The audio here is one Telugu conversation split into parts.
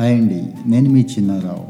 హాయ్ అండి. నేను మీ చిన్నారావు.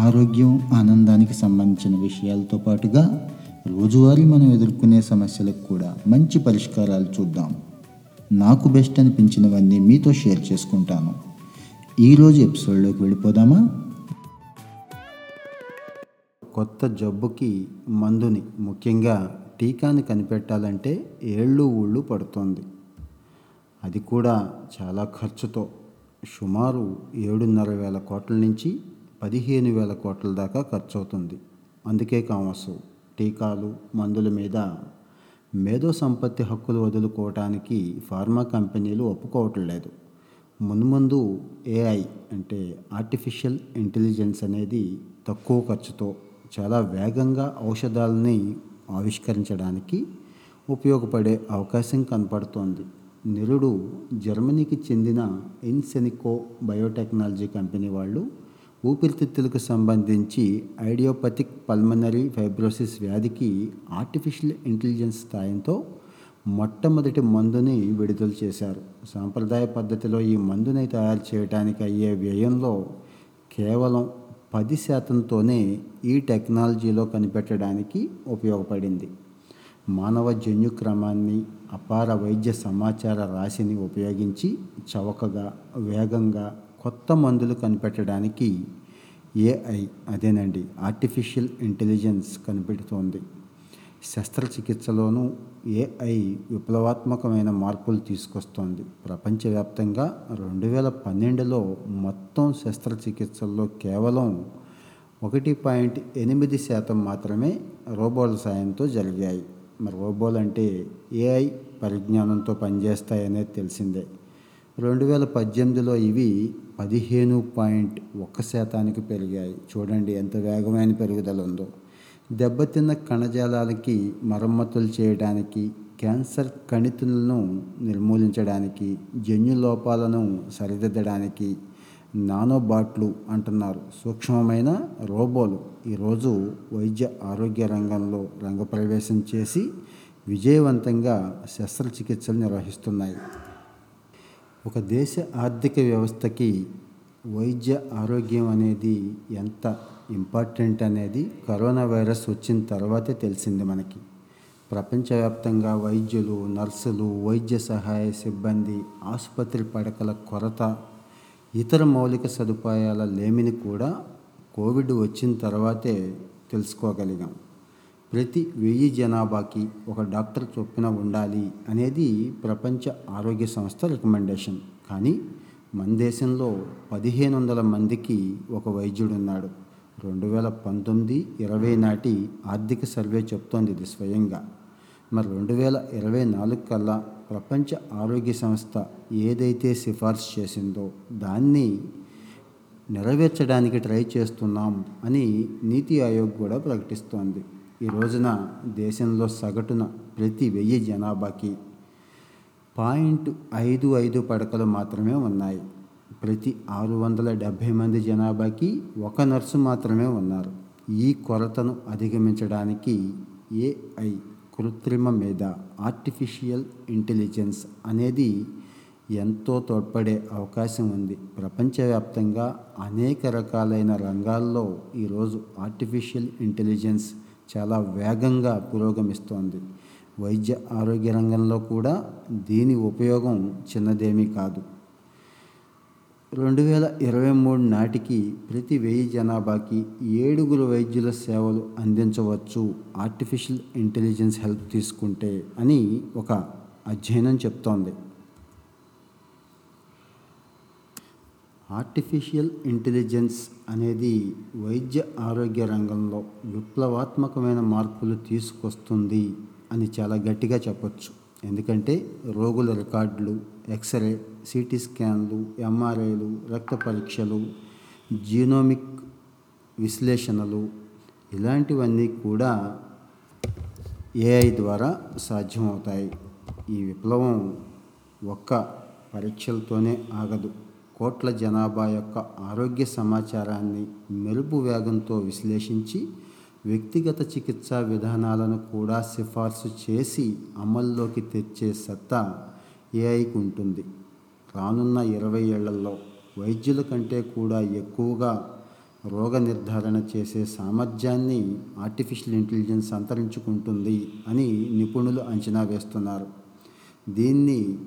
ఆరోగ్యం ఆనందానికి సంబంధించిన విషయాలతో పాటుగా రోజువారీ మనం ఎదుర్కొనే సమస్యలకు కూడా మంచి పరిష్కారాలు చూద్దాం. నాకు బెస్ట్ అనిపించినవన్నీ మీతో షేర్ చేసుకుంటాను. ఈరోజు ఎపిసోడ్లోకి వెళ్ళిపోదామా? కొత్త జబ్బుకి మందుని ముఖ్యంగా టీకాని కనిపెట్టాలంటే ఏళ్ళు ఊళ్ళు పడుతోంది. అది కూడా చాలా ఖర్చుతో. సుమారు ఏడున్నర వేల కోట్ల నుంచి పదిహేను వేల కోట్ల దాకా ఖర్చు అవుతుంది అందుకే కావచ్చు టీకాలు మందుల మీద మేధో సంపత్తి హక్కులు వదులుకోవటానికి ఫార్మా కంపెనీలు ఒప్పుకోవటం లేదు. మున్ముందు ఏఐ అంటే ఆర్టిఫిషియల్ ఇంటెలిజెన్స్ అనేది తక్కువ ఖర్చుతో చాలా వేగంగా ఔషధాలని ఆవిష్కరించడానికి ఉపయోగపడే అవకాశం కనపడుతోంది. నిరుడు జర్మనీకి చెందిన ఇన్సెనికో బయోటెక్నాలజీ కంపెనీ వాళ్ళు ఊపిరితిత్తులకు సంబంధించి ఐడియోపతిక్ పల్మనరీ ఫైబ్రోసిస్ వ్యాధికి ఆర్టిఫిషియల్ ఇంటెలిజెన్స్ సాయంతో మొట్టమొదటి మందుని విడుదల చేశారు. సాంప్రదాయ పద్ధతిలో ఈ మందుని తయారు చేయడానికి అయ్యే వ్యయంలో కేవలం పది శాతంతోనే ఈ టెక్నాలజీలో కనిపెట్టడానికి ఉపయోగపడింది. మానవ జన్యు క్రమాన్ని అపార వైద్య సమాచార రాశిని ఉపయోగించి చవకగా వేగంగా కొత్త మందులు కనిపెట్టడానికి ఏఐ అదేనండి ఆర్టిఫిషియల్ ఇంటెలిజెన్స్ కనిపెడుతోంది. శస్త్రచికిత్సలోనూ ఏఐ విప్లవాత్మకమైన మార్పులు తీసుకొస్తోంది. ప్రపంచవ్యాప్తంగా రెండు వేల పన్నెండులో మొత్తం శస్త్రచికిత్సల్లో కేవలం ఒకటి పాయింట్ ఎనిమిది శాతం మాత్రమే రోబోల సాయంతో జరిగాయి. మరి రోబోలు అంటే ఏఐ పరిజ్ఞానంతో పనిచేస్తాయనేది తెలిసిందే. రెండు వేల పద్దెనిమిదిలో ఇవి పదిహేను పాయింట్ ఒక్క శాతానికి పెరిగాయి. చూడండి ఎంత వేగమైన పెరుగుదల ఉందో దెబ్బతిన్న కణజాలాలకి మరమ్మతులు చేయడానికి క్యాన్సర్ కణితులను నిర్మూలించడానికి జన్యు లోపాలను సరిదిద్దడానికి నానోబాట్లు అంటున్నారు. సూక్ష్మమైన రోబోలు ఈరోజు వైద్య ఆరోగ్య రంగంలో రంగప్రవేశం చేసి విజయవంతంగా శస్త్రచికిత్సలు నిర్వహిస్తున్నాయి. ఒక దేశ ఆర్థిక వ్యవస్థకి వైద్య ఆరోగ్యం అనేది ఎంత ఇంపార్టెంట్ అనేది కరోనా వైరస్ వచ్చిన తర్వాతే తెలిసింది మనకి. ప్రపంచవ్యాప్తంగా వైద్యులు నర్సులు వైద్య సహాయ సిబ్బంది ఆసుపత్రి పడకల కొరత ఇతర మౌలిక సదుపాయాల లేమిని కూడా కోవిడ్ వచ్చిన తర్వాతే తెలుసుకోగలిగాం. ప్రతి వెయ్యి జనాభాకి ఒక డాక్టర్ చొప్పున ఉండాలి అనేది ప్రపంచ ఆరోగ్య సంస్థ రికమెండేషన్. కానీ మన దేశంలో పదిహేను వందల మందికి ఒక వైద్యుడు ఉన్నాడు రెండు వేల పంతొమ్మిది ఇరవై నాటి ఆర్థిక సర్వే చెప్తోంది ఇది స్వయంగా. మరి రెండు వేల ఇరవై నాలుగు కల్లా ప్రపంచ ఆరోగ్య సంస్థ ఏదైతే సిఫార్సు చేసిందో దాన్ని నెరవేర్చడానికి ట్రై చేస్తున్నాం అని నీతి ఆయోగ్ కూడా ప్రకటిస్తోంది. ఈ రోజున దేశంలో సగటున ప్రతి వెయ్యి జనాభాకి పాయింట్ ఐదు ఐదు పడకలు మాత్రమే ఉన్నాయి. ప్రతి ఆరు వందల డెబ్భై మంది జనాభాకి ఒక నర్సు మాత్రమే ఉన్నారు. ఈ కొరతను అధిగమించడానికి ఏఐ కృత్రిమ మీద ఆర్టిఫిషియల్ ఇంటెలిజెన్స్ అనేది ఎంతో తోడ్పడే అవకాశం ఉంది. ప్రపంచవ్యాప్తంగా అనేక రకాలైన రంగాల్లో ఈరోజు ఆర్టిఫిషియల్ ఇంటెలిజెన్స్ చాలా వేగంగా పురోగమిస్తోంది. వైద్య ఆరోగ్య రంగంలో కూడా దీని ఉపయోగం చిన్నదేమీ కాదు. రెండు వేల ఇరవై మూడు నాటికి ప్రతి వెయ్యి జనాభాకి ఏడుగురు వైద్యుల సేవలు అందించవచ్చు. ఆర్టిఫిషియల్ ఇంటెలిజెన్స్ హెల్ప్ తీసుకుంటే అని ఒక అధ్యయనం చెప్తోంది. ఆర్టిఫిషియల్ ఇంటెలిజెన్స్ అనేది వైద్య ఆరోగ్య రంగంలో విప్లవాత్మకమైన మార్పులు తీసుకొస్తుంది అని చాలా గట్టిగా చెప్పచ్చు. ఎందుకంటే రోగుల రికార్డులు ఎక్స్రే సిటీ స్కాన్లు ఎంఆర్ఐలు రక్త పరీక్షలు జీనోమిక్ విశ్లేషణలు ఇలాంటివన్నీ కూడా ఏఐ ద్వారా సాధ్యమవుతాయి. ఈ విప్లవం ఒక్క పరీక్షలతోనే ఆగదు. కోట్ల జనాభా యొక్క ఆరోగ్య సమాచారాన్ని మెరుపు వేగంతో విశ్లేషించి వ్యక్తిగత చికిత్సా విధానాలను కూడా సిఫార్సు చేసి అమల్లోకి తెచ్చే సత్తా ఏఐకి ఉంటుంది. రానున్న ఇరవై ఏళ్ళలో వైద్యుల కంటే కూడా ఎక్కువగా రోగ నిర్ధారణ చేసే సామర్థ్యాన్ని ఆర్టిఫిషియల్ ఇంటెలిజెన్స్ అంతరించుకుంటుంది అని నిపుణులు అంచనా వేస్తున్నారు. దీన్ని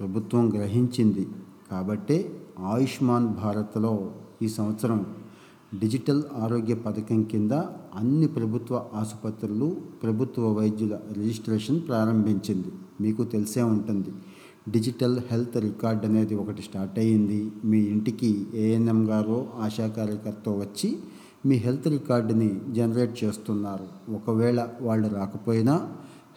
ప్రభుత్వం గ్రహించింది. కాబట్టే ఆయుష్మాన్ భారత్లో ఈ సంవత్సరం డిజిటల్ ఆరోగ్య పథకం కింద అన్ని ప్రభుత్వ ఆసుపత్రులు ప్రభుత్వ వైద్యుల రిజిస్ట్రేషన్ ప్రారంభించింది. మీకు తెలిసే ఉంటుంది. డిజిటల్ హెల్త్ రికార్డ్ అనేది ఒకటి స్టార్ట్ అయ్యింది. మీ ఇంటికి ఏఎన్ఎం గారో ఆశా కార్యకర్త వచ్చి మీ హెల్త్ రికార్డుని జనరేట్ చేస్తున్నారు. ఒకవేళ వాళ్ళు రాకపోయినా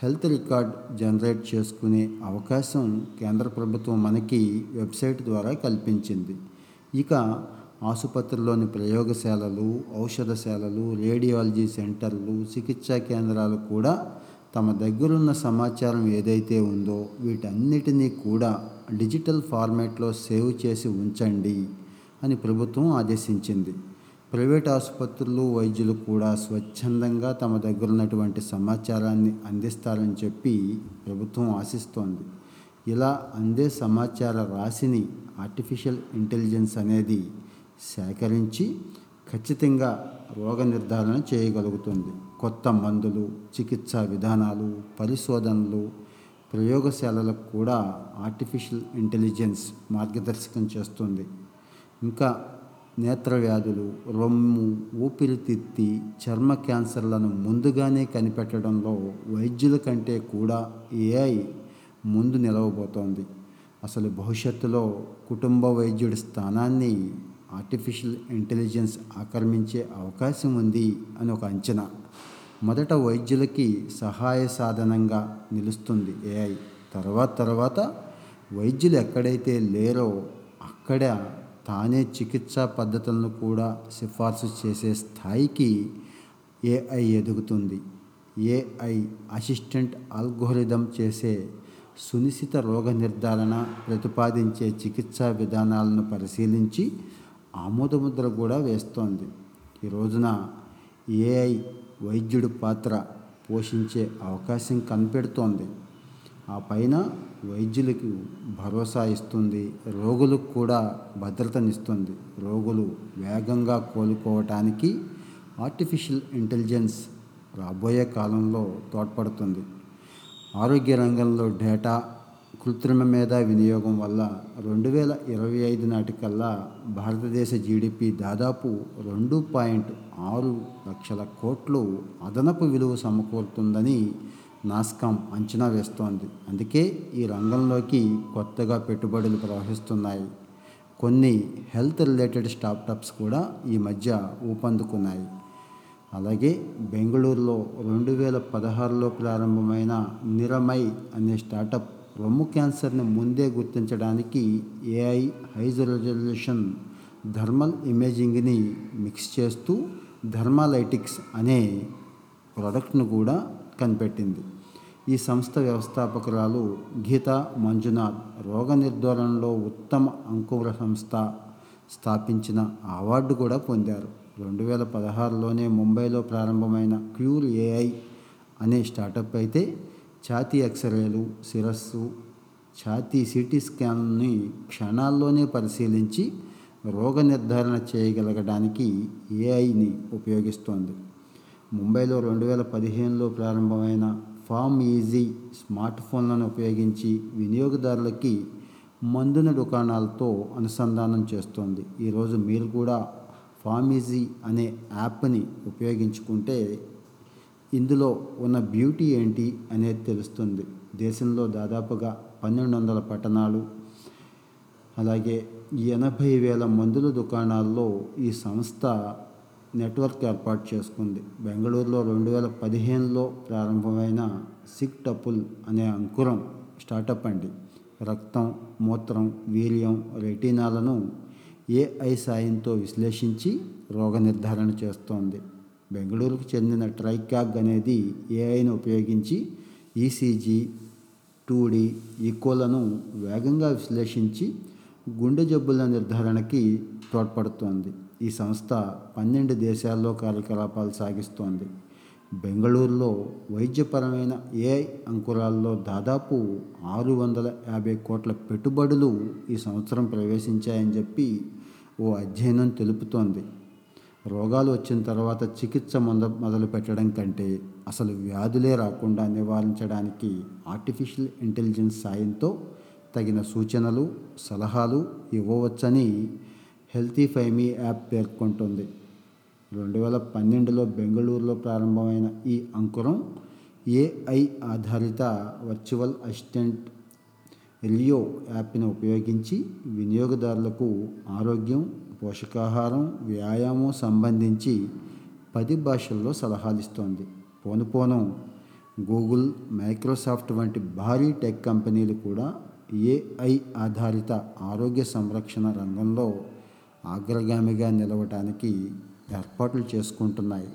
హెల్త్ రికార్డ్ జనరేట్ చేసుకునే అవకాశం కేంద్ర ప్రభుత్వం మనకి వెబ్సైట్ ద్వారా కల్పించింది. ఇక ఆసుపత్రిలోని ప్రయోగశాలలు ఔషధశాలలు రేడియాలజీ సెంటర్లు చికిత్సా కేంద్రాలు కూడా తమ దగ్గరున్న సమాచారం ఏదైతే ఉందో వీటన్నిటినీ కూడా డిజిటల్ ఫార్మాట్లో సేవ్ చేసి ఉంచండి అని ప్రభుత్వం ఆదేశించింది. ప్రైవేట్ ఆసుపత్రులు వైద్యులు కూడా స్వచ్ఛందంగా తమ దగ్గర ఉన్నటువంటి సమాచారాన్ని అందిస్తారని చెప్పి ప్రభుత్వం ఆశిస్తోంది. ఇలా అందే సమాచార రాశిని ఆర్టిఫిషియల్ ఇంటెలిజెన్స్ అనేది సేకరించి ఖచ్చితంగా రోగ నిర్ధారణ చేయగలుగుతుంది. కొత్త మందులు చికిత్సా విధానాలు పరిశోధనలు ప్రయోగశాలలకు కూడా ఆర్టిఫిషియల్ ఇంటెలిజెన్స్ మార్గదర్శకం చేస్తుంది. ఇంకా నేత్ర వ్యాధులు రొమ్ము ఊపిరితిత్తి చర్మ క్యాన్సర్లను ముందుగానే కనిపెట్టడంలో వైద్యుల కంటే కూడా ఏఐ ముందు నిలవబోతోంది. అసలు భవిష్యత్తులో కుటుంబ వైద్యుడి స్థానాన్ని ఆర్టిఫిషియల్ ఇంటెలిజెన్స్ ఆక్రమించే అవకాశం ఉంది అని ఒక అంచనా. మొదట వైద్యులకి సహాయ సాధనంగా నిలుస్తుంది ఏఐ తర్వాత తర్వాత వైద్యులు ఎక్కడైతే లేరో అక్కడ తానే చికిత్సా పద్ధతులను కూడా సిఫార్సు చేసే స్థాయికి ఏఐ ఎదుగుతుంది. ఏఐ అసిస్టెంట్ అల్గోరిథం చేసే సునిశ్చిత రోగ నిర్ధారణ ప్రతిపాదించే చికిత్సా విధానాలను పరిశీలించి ఆమోదముద్ర కూడా వేస్తోంది. ఈ రోజున ఏఐ వైద్యుడి పాత్ర పోషించే అవకాశం కనిపెడుతోంది. ఆ పైన వైద్యులకు భరోసా ఇస్తుంది. రోగులకు కూడా భద్రతనిస్తుంది. రోగులు వేగంగా కోలుకోవటానికి ఆర్టిఫిషియల్ ఇంటెలిజెన్స్ రాబోయే కాలంలో తోడ్పడుతుంది. ఆరోగ్య రంగంలో డేటా కృత్రిమ మేధా వినియోగం వల్ల రెండు వేల ఇరవై ఐదు నాటికల్లా భారతదేశ జీడిపి దాదాపు రెండు పాయింట్ ఆరు లక్షల కోట్లు అదనపు విలువ సమకూరుతుందని నాస్కామ్ అంచనా వేస్తోంది. అందుకే ఈ రంగంలోకి కొత్తగా పెట్టుబడులు ప్రవహిస్తున్నాయి. కొన్ని హెల్త్ రిలేటెడ్ స్టార్టప్స్ కూడా ఈ మధ్య ఊపందుకున్నాయి. అలాగే బెంగళూరులో రెండు వేల పదహారులో ప్రారంభమైన నిరమై అనే స్టార్టప్ రొమ్ము క్యాన్సర్ని ముందే గుర్తించడానికి ఏఐ హై రెజల్యూషన్ థర్మల్ ఇమేజింగ్ని మిక్స్ చేస్తూ థర్మాలైటిక్స్ అనే ప్రోడక్ట్ను కూడా కనిపెట్టింది. ఈ సంస్థ వ్యవస్థాపకురాలు గీతా మంజునాథ్ రోగ నిర్ధారణలో ఉత్తమ అంకుర సంస్థ స్థాపించిన అవార్డు కూడా పొందారు. రెండు వేల పదహారులోనే ముంబైలో ప్రారంభమైన క్యూర్ ఏఐ అనే స్టార్టప్ అయితే ఛాతీ ఎక్స్రేలు శిరస్సు ఛాతీ సిటీ స్కాన్ని క్షణాల్లోనే పరిశీలించి రోగ నిర్ధారణ చేయగలగడానికి ఏఐని ఉపయోగిస్తోంది. ముంబైలో రెండు వేల పదిహేనులో ప్రారంభమైన ఫామ్ ఈజీ స్మార్ట్ ఫోన్లను ఉపయోగించి వినియోగదారులకి మందుల దుకాణాలతో అనుసంధానం చేస్తోంది. ఈరోజు మీరు కూడా ఫామ్ ఈజీ అనే యాప్ని ఉపయోగించుకుంటే ఇందులో ఉన్న బ్యూటీ ఏంటి అనేది తెలుస్తుంది. దేశంలో దాదాపుగా పన్నెండు వందల పట్టణాలు అలాగే ఎనభై వేల మందుల దుకాణాల్లో ఈ సంస్థ నెట్వర్క్ ఏర్పాటు చేసుకుంది. బెంగళూరులో రెండు వేల పదిహేనులో ప్రారంభమైన సిక్ టపుల్ అనే అంకురం స్టార్టప్ అండి. రక్తం మూత్రం వీర్యం రెటీనాలను ఏఐ సాయంతో విశ్లేషించి రోగ నిర్ధారణ చేస్తోంది. బెంగళూరుకు చెందిన ట్రైక్యాగ్ అనేది ఏఐని ఉపయోగించి ఈసీజీ టూ డి ఈకోలను వేగంగా విశ్లేషించి గుండె జబ్బుల నిర్ధారణకి తోడ్పడుతోంది. ఈ సంస్థ పన్నెండు దేశాల్లో కార్యకలాపాలు సాగిస్తోంది. బెంగళూరులో వైద్యపరమైన ఏఐ అంకురాల్లో దాదాపు ఆరు వందల యాభై కోట్ల పెట్టుబడులు ఈ సంవత్సరం ప్రవేశించాయని చెప్పి ఓ అధ్యయనం తెలుపుతోంది. రోగాలు వచ్చిన తర్వాత చికిత్స మొద మొదలు పెట్టడం కంటే అసలు వ్యాధులే రాకుండా నివారించడానికి ఆర్టిఫిషియల్ ఇంటెలిజెన్స్ సాయంతో తగిన సూచనలు సలహాలు ఇవ్వవచ్చని హెల్తీ ఫైమీ యాప్ పేర్కొంటుంది. రెండు వేల పన్నెండులో బెంగళూరులో ప్రారంభమైన ఈ అంకురం ఏఐ ఆధారిత వర్చువల్ అసిస్టెంట్ రియో యాప్ని ఉపయోగించి వినియోగదారులకు ఆరోగ్యం పోషకాహారం వ్యాయామం సంబంధించి పది భాషల్లో సలహాలు ఇస్తోంది పోను పోను గూగుల్ మైక్రోసాఫ్ట్ వంటి భారీ టెక్ కంపెనీలు కూడా ఏఐ ఆధారిత ఆరోగ్య సంరక్షణ రంగంలో అగ్రగామిగా నిలవటానికి ఏర్పాట్లు చేసుకుంటున్నాయి.